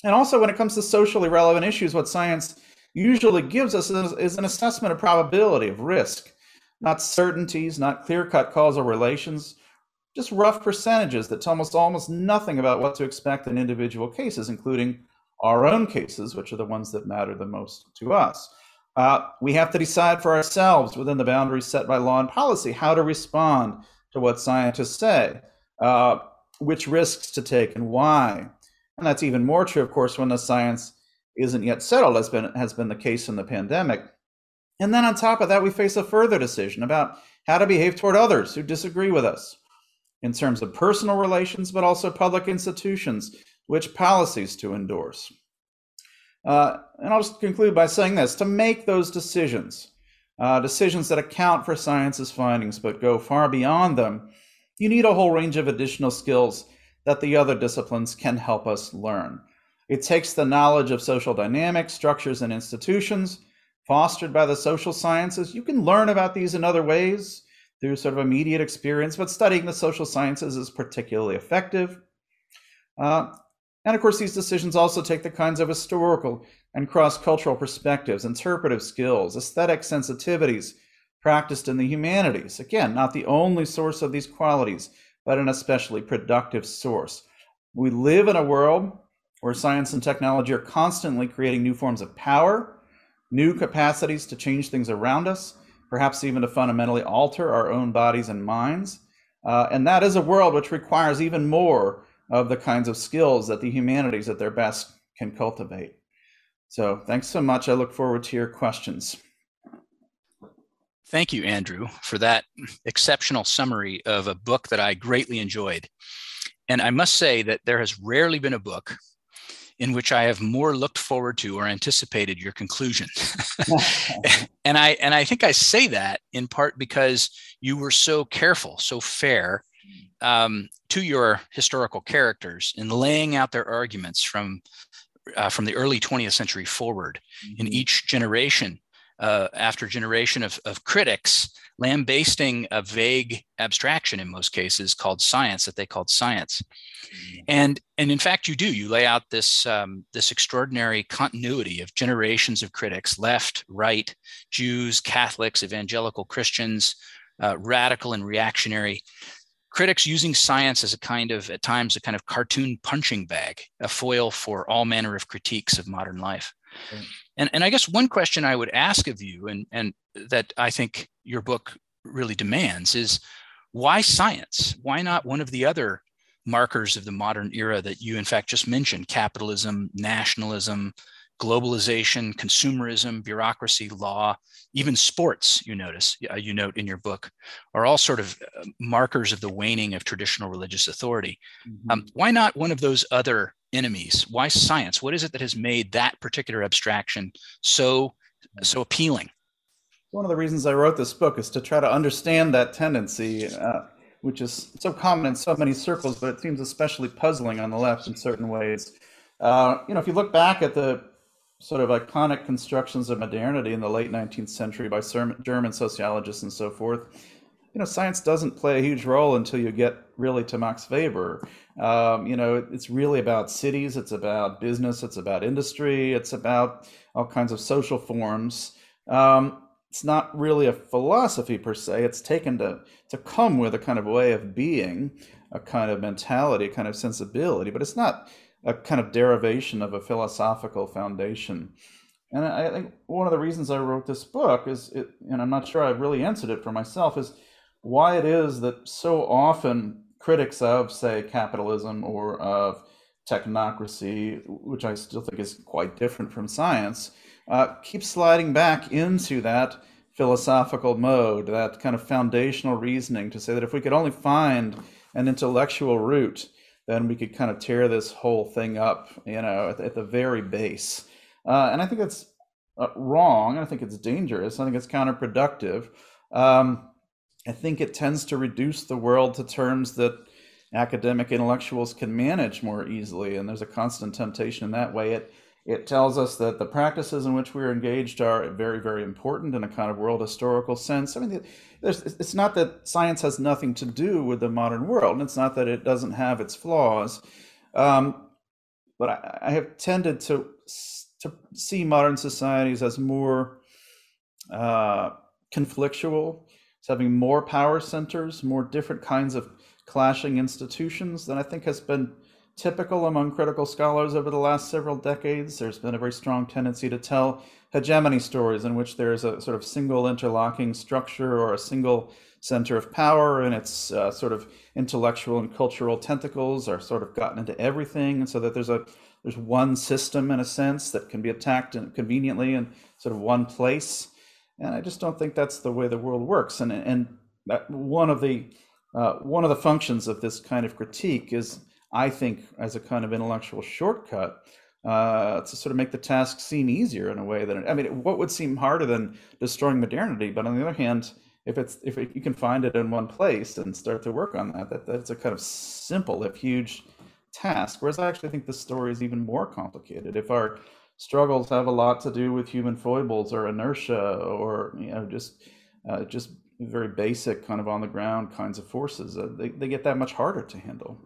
And also, when it comes to socially relevant issues, what science usually gives us is, is an assessment of probability, of risk, not certainties, not clear cut causal relations, just rough percentages that tell us almost nothing about what to expect in individual cases, including our own cases, which are the ones that matter the most to us. Uh, we have to decide for ourselves within the boundaries set by law and policy how to respond to what scientists say, uh, which risks to take and why. And that's even more true, of course, when the science isn't yet settled, as been has been the case in the pandemic. And then on top of that, we face a further decision about how to behave toward others who disagree with us in terms of personal relations, but also public institutions, which policies to endorse. Uh, and I'll just conclude by saying this to make those decisions, uh, decisions that account for science's findings but go far beyond them, you need a whole range of additional skills that the other disciplines can help us learn. It takes the knowledge of social dynamics, structures, and institutions fostered by the social sciences. You can learn about these in other ways through sort of immediate experience, but studying the social sciences is particularly effective. Uh, and of course, these decisions also take the kinds of historical and cross cultural perspectives, interpretive skills, aesthetic sensitivities practiced in the humanities. Again, not the only source of these qualities, but an especially productive source. We live in a world where science and technology are constantly creating new forms of power, new capacities to change things around us, perhaps even to fundamentally alter our own bodies and minds. Uh, and that is a world which requires even more of the kinds of skills that the humanities at their best can cultivate. So thanks so much. I look forward to your questions. Thank you, Andrew, for that exceptional summary of a book that I greatly enjoyed. And I must say that there has rarely been a book in which I have more looked forward to or anticipated your conclusion. and I and I think I say that in part because you were so careful, so fair um, to your historical characters in laying out their arguments from uh, from the early 20th century forward mm-hmm. in each generation uh, after generation of, of critics lambasting a vague abstraction in most cases called science that they called science mm-hmm. and and in fact you do you lay out this um, this extraordinary continuity of generations of critics left right jews catholics evangelical christians uh, radical and reactionary critics using science as a kind of, at times, a kind of cartoon punching bag, a foil for all manner of critiques of modern life. Right. And, and I guess one question I would ask of you, and, and that I think your book really demands, is why science? Why not one of the other markers of the modern era that you, in fact, just mentioned capitalism, nationalism, globalization, consumerism, bureaucracy, law, even sports, you notice, uh, you note in your book, are all sort of uh, markers of the waning of traditional religious authority. Mm-hmm. Um, why not one of those other enemies? Why science? What is it that has made that particular abstraction so so appealing? One of the reasons I wrote this book is to try to understand that tendency, uh, which is so common in so many circles, but it seems especially puzzling on the left in certain ways. Uh, you know, if you look back at the sort of iconic constructions of modernity in the late 19th century by German sociologists and so forth, you know, science doesn't play a huge role until you get really to Max Weber. Um, you know, it's really about cities, it's about business, it's about industry, it's about all kinds of social forms. Um, it's not really a philosophy per se. It's taken to to come with a kind of way of being, a kind of mentality, a kind of sensibility, but it's not a kind of derivation of a philosophical foundation. And I think one of the reasons I wrote this book is, it, and I'm not sure I've really answered it for myself, is why it is that so often critics of, say, capitalism or of technocracy, which I still think is quite different from science, uh, keep sliding back into that philosophical mode, that kind of foundational reasoning to say that if we could only find an intellectual root then we could kind of tear this whole thing up, you know, at, at the very base. Uh, and I think that's uh, wrong. I think it's dangerous. I think it's counterproductive. Um, I think it tends to reduce the world to terms that academic intellectuals can manage more easily, and there's a constant temptation in that way. It it tells us that the practices in which we're engaged are very, very important in a kind of world historical sense. I mean, it's not that science has nothing to do with the modern world, and it's not that it doesn't have its flaws. Um, but I, I, have tended to to see modern societies as more uh, conflictual, as having more power centers, more different kinds of clashing institutions than I think has been typical among critical scholars over the last several decades. There's been a very strong tendency to tell hegemony stories in which there's a sort of single interlocking structure or a single center of power and its uh, sort of intellectual and cultural tentacles are sort of gotten into everything, and so that there's a there's one system in a sense that can be attacked conveniently in sort of one place. And I just don't think that's the way the world works. And and one of the uh, one of the functions of this kind of critique is, I think, as a kind of intellectual shortcut, uh, to sort of make the task seem easier in a way that I mean, what would seem harder than destroying modernity? But on the other hand, if it's if it, you can find it in one place and start to work on that, that that's a kind of simple if huge task. Whereas I actually think the story is even more complicated. If our struggles have a lot to do with human foibles or inertia or you know just uh, just very basic kind of on the ground kinds of forces, uh, they, they get that much harder to handle.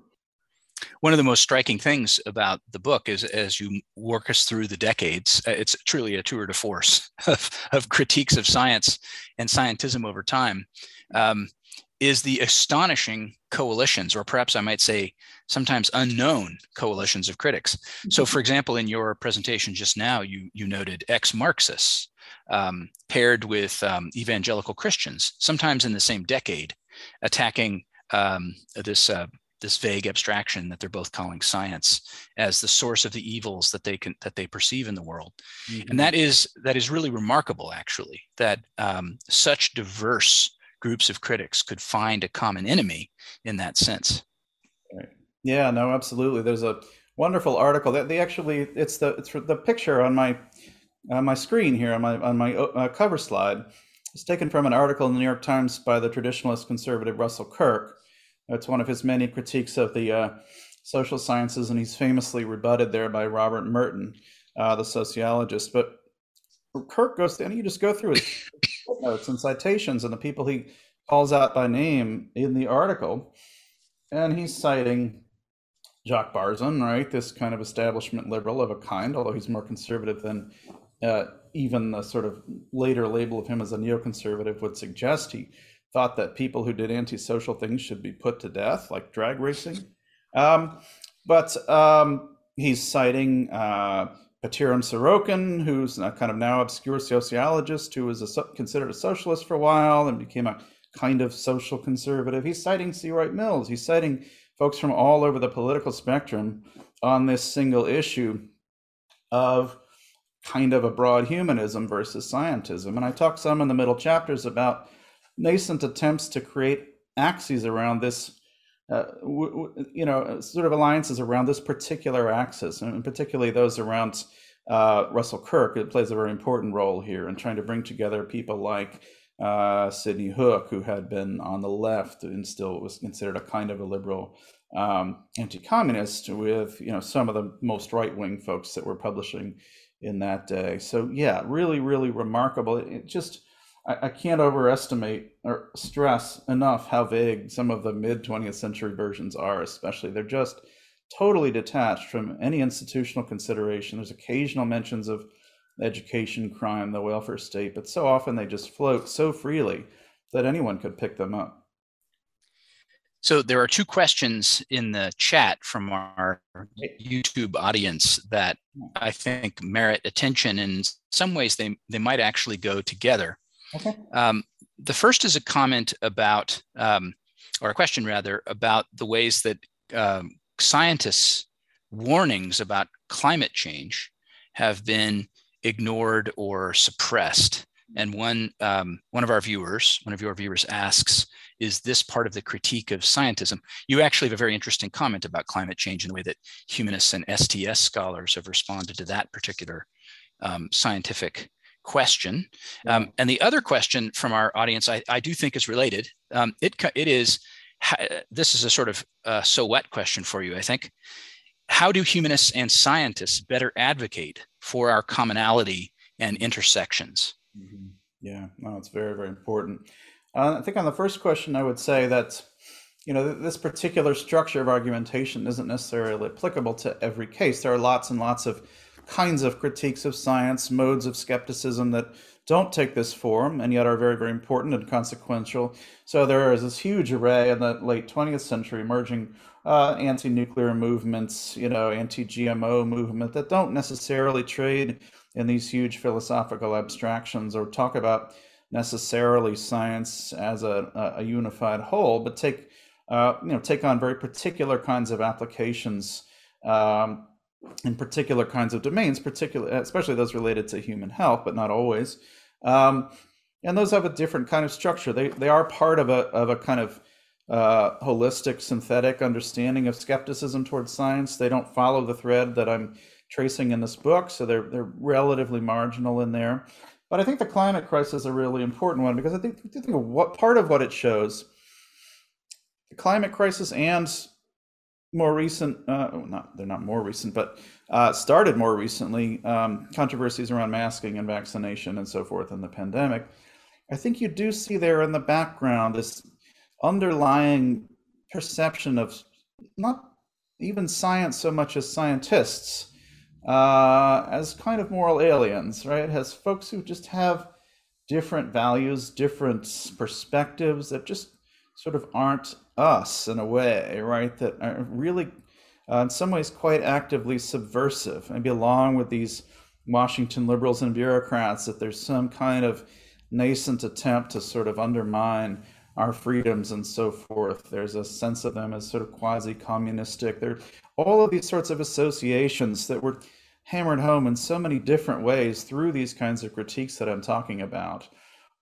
One of the most striking things about the book is as you work us through the decades, uh, it's truly a tour de force of, of critiques of science and scientism over time. Um, is the astonishing coalitions, or perhaps I might say sometimes unknown coalitions of critics. So, for example, in your presentation just now, you, you noted ex Marxists um, paired with um, evangelical Christians, sometimes in the same decade, attacking um, this. Uh, this vague abstraction that they're both calling science as the source of the evils that they can that they perceive in the world mm-hmm. and that is that is really remarkable actually that um, such diverse groups of critics could find a common enemy in that sense. Yeah, no, absolutely. There's a wonderful article that they actually it's the it's the picture on my on my screen here on my on my uh, cover slide. It's taken from an article in the New York Times by the traditionalist conservative Russell Kirk. It's one of his many critiques of the uh, social sciences, and he's famously rebutted there by Robert Merton, uh, the sociologist. But Kirk goes, and you just go through his footnotes and citations and the people he calls out by name in the article. And he's citing Jacques Barzun, right? This kind of establishment liberal of a kind, although he's more conservative than uh, even the sort of later label of him as a neoconservative would suggest. He thought that people who did antisocial things should be put to death, like drag racing. Um, but um, he's citing uh, Pitirim Sorokin, who's a kind of now obscure sociologist who was a, considered a socialist for a while and became a kind of social conservative. He's citing C. Wright Mills. He's citing folks from all over the political spectrum on this single issue of kind of a broad humanism versus scientism. And I talk some in the middle chapters about nascent attempts to create axes around this uh, you know, sort of alliances around this particular axis, and particularly those around uh, Russell Kirk. It plays a very important role here in trying to bring together people like uh, Sidney Hook, who had been on the left and still was considered a kind of a liberal um, anti-communist, with you know some of the most right-wing folks that were publishing in that day. So yeah, really, really remarkable. It just I, I can't overestimate or stress enough how vague some of the mid 20th century versions are, especially. They're just totally detached from any institutional consideration. There's occasional mentions of education, crime, the welfare state, but so often they just float so freely that anyone could pick them up. So there are two questions in the chat from our YouTube audience that I think merit attention. In some ways, they, they might actually go together. Okay. Um, the first is a comment about, um, or a question rather, about the ways that um, scientists' warnings about climate change have been ignored or suppressed. And one um, one of our viewers, one of your viewers asks, "Is this part of the critique of scientism?" You actually have a very interesting comment about climate change and the way that humanists and STS scholars have responded to that particular um, scientific question. Um, and the other question from our audience, I, I do think is related. Um, it, it is, this is a sort of uh, so what question for you, I think. How do humanists and scientists better advocate for our commonality and intersections? Mm-hmm. Yeah, no, it's very, very important. Uh, I think on the first question, I would say that you know this particular structure of argumentation isn't necessarily applicable to every case. There are lots and lots of kinds of critiques of science, modes of skepticism that don't take this form and yet are very, very important and consequential. So there is this huge array in the late 20th century emerging uh, anti-nuclear movements, you know, anti-GMO movement that don't necessarily trade in these huge philosophical abstractions or talk about necessarily science as a, a unified whole, but take uh, you know take on very particular kinds of applications um, in particular kinds of domains, particularly especially those related to human health, but not always. Um, and those have a different kind of structure. They they are part of a of a kind of uh, holistic synthetic understanding of skepticism towards science. They don't follow the thread that I'm tracing in this book, so they're they're relatively marginal in there. But I think the climate crisis is a really important one because I think, I think what part of what it shows, the climate crisis and more recent, uh, not they're not more recent, but uh, started more recently, um, controversies around masking and vaccination and so forth in the pandemic. I think you do see there in the background this underlying perception of not even science so much as scientists uh, as kind of moral aliens, right? As folks who just have different values, different perspectives that just sort of aren't us in a way, right? That are really, uh, in some ways, quite actively subversive. Maybe along with these Washington liberals and bureaucrats, that there's some kind of nascent attempt to sort of undermine our freedoms and so forth. There's a sense of them as sort of quasi communistic. There are all of these sorts of associations that were hammered home in so many different ways through these kinds of critiques that I'm talking about.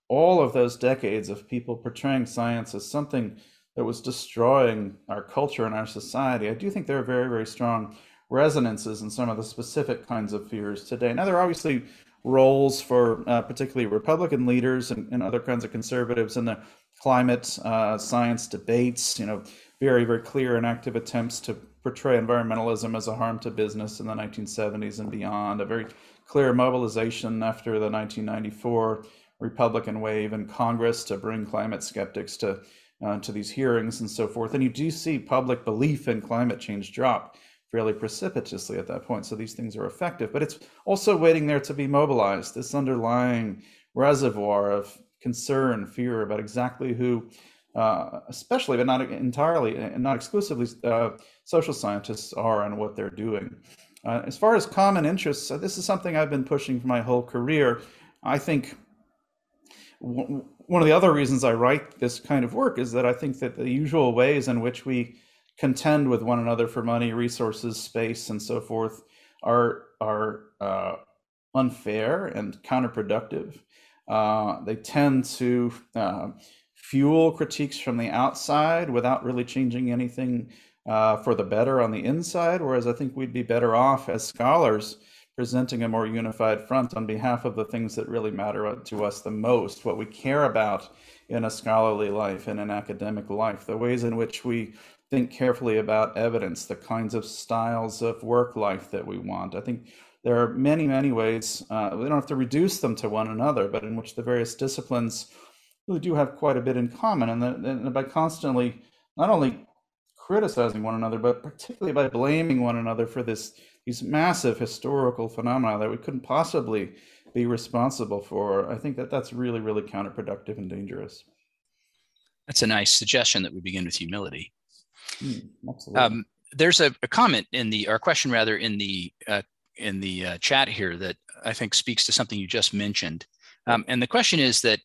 All of those decades of people portraying science as something that was destroying our culture and our society, I do think there are very, very strong resonances in some of the specific kinds of fears today. Now, there are obviously roles for uh, particularly Republican leaders and, and, other kinds of conservatives in the climate uh, science debates, you know, very, very clear and active attempts to portray environmentalism as a harm to business in the 1970s and beyond, a very clear mobilization after the 1994 Republican wave in Congress to bring climate skeptics to uh, to these hearings and so forth. And you do see public belief in climate change drop fairly precipitously at that point. So these things are effective, but it's also waiting there to be mobilized. This underlying reservoir of concern, fear about exactly who, uh, especially but not entirely and not exclusively, uh, social scientists are and what they're doing. Uh, as far as common interests, uh, this is something I've been pushing for my whole career. I think w- one of the other reasons I write this kind of work is that I think that the usual ways in which we contend with one another for money, resources, space, and so forth are are uh, unfair and counterproductive. Uh, they tend to uh, fuel critiques from the outside without really changing anything uh, for the better on the inside. Whereas I think we'd be better off as scholars presenting a more unified front on behalf of the things that really matter to us the most, what we care about in a scholarly life, in an academic life, the ways in which we think carefully about evidence, the kinds of styles of work life that we want. I think there are many, many ways, uh, we don't have to reduce them to one another, but in which the various disciplines really do have quite a bit in common. And, the, and by constantly not only criticizing one another, but particularly by blaming one another for this these massive historical phenomena that we couldn't possibly be responsible for, I think that that's really, really counterproductive and dangerous. That's a nice suggestion that we begin with humility. Mm, um, there's a, a, comment in the, or a question rather, in the uh, in the uh, chat here that I think speaks to something you just mentioned. Um, and the question is that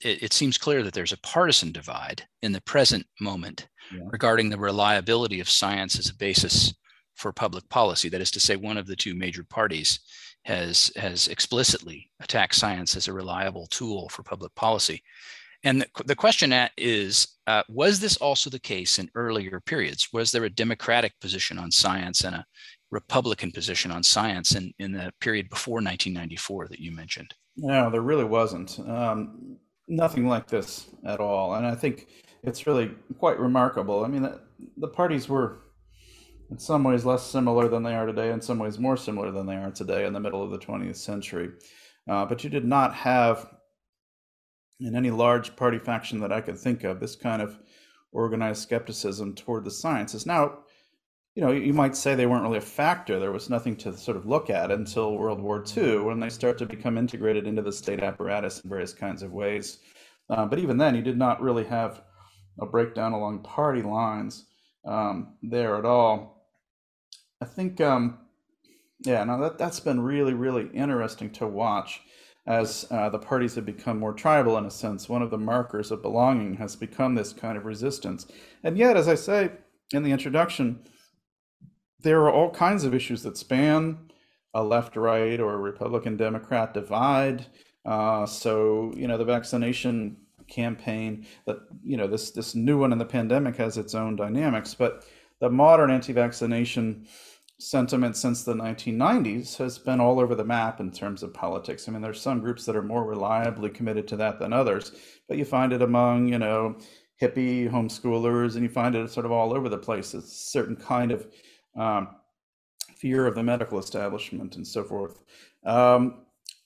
it, it, seems clear that there's a partisan divide in the present moment yeah. regarding the reliability of science as a basis for public policy. That is to say, one of the two major parties has has explicitly attacked science as a reliable tool for public policy. And the, the question is, uh, was this also the case in earlier periods? Was there a democratic position on science and a Republican position on science in, in the period before 1994 that you mentioned? No, there really wasn't. Um, nothing like this at all. And I think it's really quite remarkable. I mean, the, the parties were in some ways less similar than they are today, in some ways more similar than they are today in the middle of the 20th century. Uh, but you did not have, in any large party faction that I could think of, this kind of organized skepticism toward the sciences. Now, you know, you might say they weren't really a factor. There was nothing to sort of look at until World War II, when they start to become integrated into the state apparatus in various kinds of ways. Uh, but even then, you did not really have a breakdown along party lines um, there at all. I think, um, yeah, now that that's been really really interesting to watch. as uh, the parties have become more tribal in a sense. One of the markers of belonging has become this kind of resistance. And yet, as I say in the introduction, there are all kinds of issues that span a left right or Republican Democrat divide. Uh, so, you know, the vaccination campaign that, you know, this, this new one in the pandemic has its own dynamics, but the modern anti vaccination sentiment since the 1990s has been all over the map in terms of politics. I mean, there's some groups that are more reliably committed to that than others, but you find it among, you know, hippie homeschoolers, and you find it sort of all over the place. It's a certain kind of um, fear of the medical establishment and so forth. Um,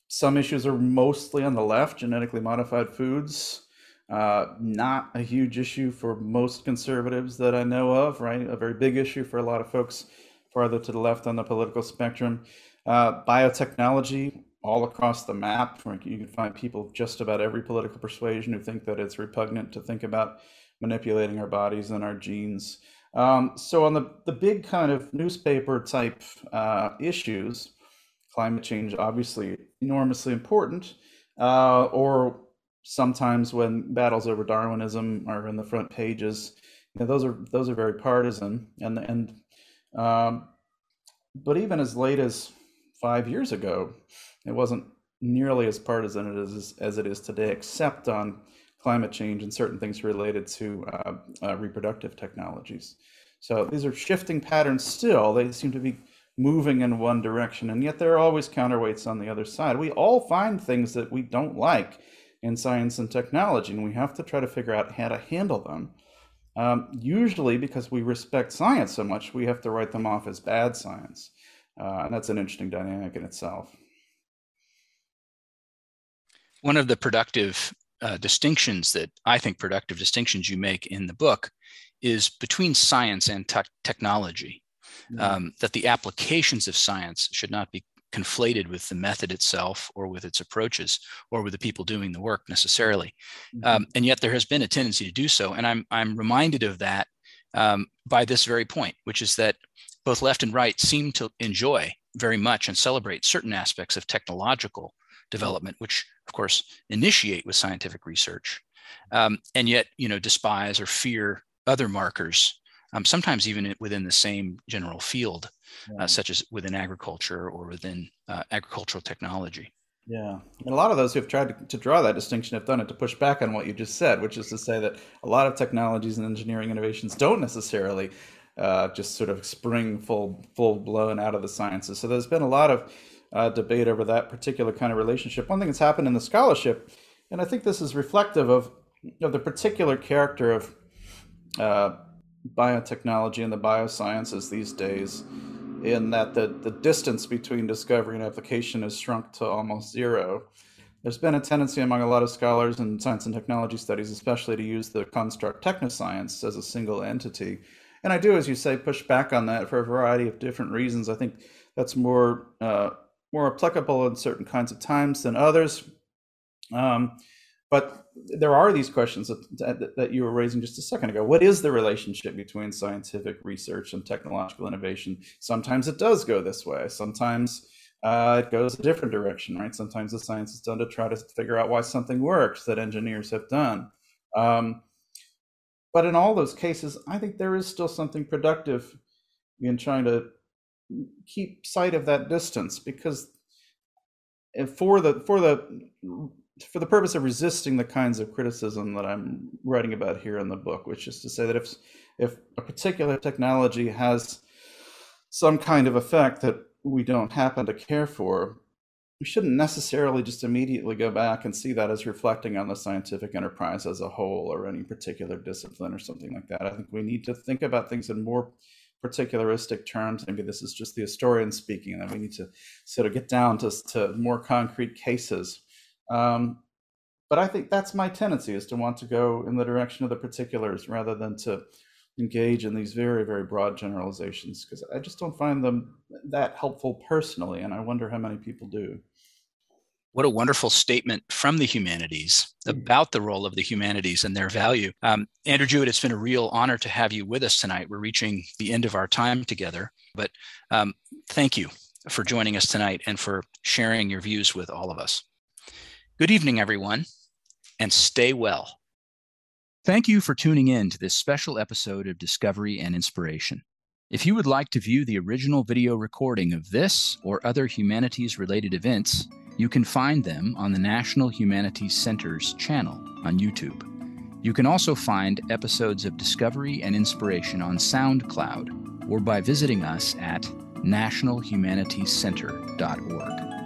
some issues are mostly on the left, genetically modified foods. Uh, not a huge issue for most conservatives that I know of, right? A very big issue for a lot of folks farther to the left on the political spectrum. Uh, biotechnology, all across the map. You can find people of just about every political persuasion who think that it's repugnant to think about manipulating our bodies and our genes. Um, so on the, the big kind of newspaper type uh, issues, climate change obviously enormously important, uh, or sometimes when battles over Darwinism are in the front pages, you know, those are those are very partisan. And and um, but even as late as five years ago, it wasn't nearly as partisan as as it is today, except on climate change and certain things related to uh, uh, reproductive technologies. So these are shifting patterns still. They seem to be moving in one direction, and yet there are always counterweights on the other side. We all find things that we don't like in science and technology, and we have to try to figure out how to handle them. Um, usually, because we respect science so much, we have to write them off as bad science. Uh, and that's an interesting dynamic in itself. One of the productive uh, distinctions that I think productive distinctions you make in the book is between science and te- technology. Mm-hmm. Um, that the applications of science should not be conflated with the method itself or with its approaches or with the people doing the work necessarily. Mm-hmm. Um, and yet there has been a tendency to do so. And I'm, I'm reminded of that um, by this very point, which is that both left and right seem to enjoy very much and celebrate certain aspects of technological development, which of course initiate with scientific research, um, and yet you know despise or fear other markers, um, sometimes even within the same general field, uh, such as within agriculture or within uh, agricultural technology. Yeah, and a lot of those who have tried to, to, draw that distinction have done it to push back on what you just said, which is to say that a lot of technologies and engineering innovations don't necessarily uh, just sort of spring full full blown out of the sciences. So there's been a lot of uh, debate over that particular kind of relationship. One thing that's happened in the scholarship, and I think this is reflective of of the particular character of uh, biotechnology and the biosciences these days, in that the, the distance between discovery and application has shrunk to almost zero. There's been a tendency among a lot of scholars in science and technology studies, especially to use the construct technoscience as a single entity. And I do, as you say, push back on that for a variety of different reasons. I think that's more uh, more applicable in certain kinds of times than others. Um, but there are these questions that, that, you were raising just a second ago. What is the relationship between scientific research and technological innovation? Sometimes it does go this way. Sometimes uh, it goes a different direction, right? Sometimes the science is done to try to figure out why something works that engineers have done. Um, but in all those cases, I think there is still something productive in trying to keep sight of that distance because for the for the for the purpose of resisting the kinds of criticism that I'm writing about here in the book, which is to say that if if a particular technology has some kind of effect that we don't happen to care for, we shouldn't necessarily just immediately go back and see that as reflecting on the scientific enterprise as a whole or any particular discipline or something like that. I think we need to think about things in more particularistic terms. Maybe this is just the historian speaking, and we need to sort of get down to, to more concrete cases. Um, but I think that's my tendency is to want to go in the direction of the particulars rather than to engage in these very, very broad generalizations because I just don't find them that helpful personally. And I wonder how many people do. What a wonderful statement from the humanities mm. about the role of the humanities and their value. Um, Andrew Jewett, it's been a real honor to have you with us tonight. We're reaching the end of our time together, but um, thank you for joining us tonight and for sharing your views with all of us. Good evening, everyone, and stay well. Thank you for tuning in to this special episode of Discovery and Inspiration. If you would like to view the original video recording of this or other humanities related events, you can find them on the National Humanities Center's channel on YouTube. You can also find episodes of Discovery and Inspiration on SoundCloud or by visiting us at nationalhumanitiescenter.org.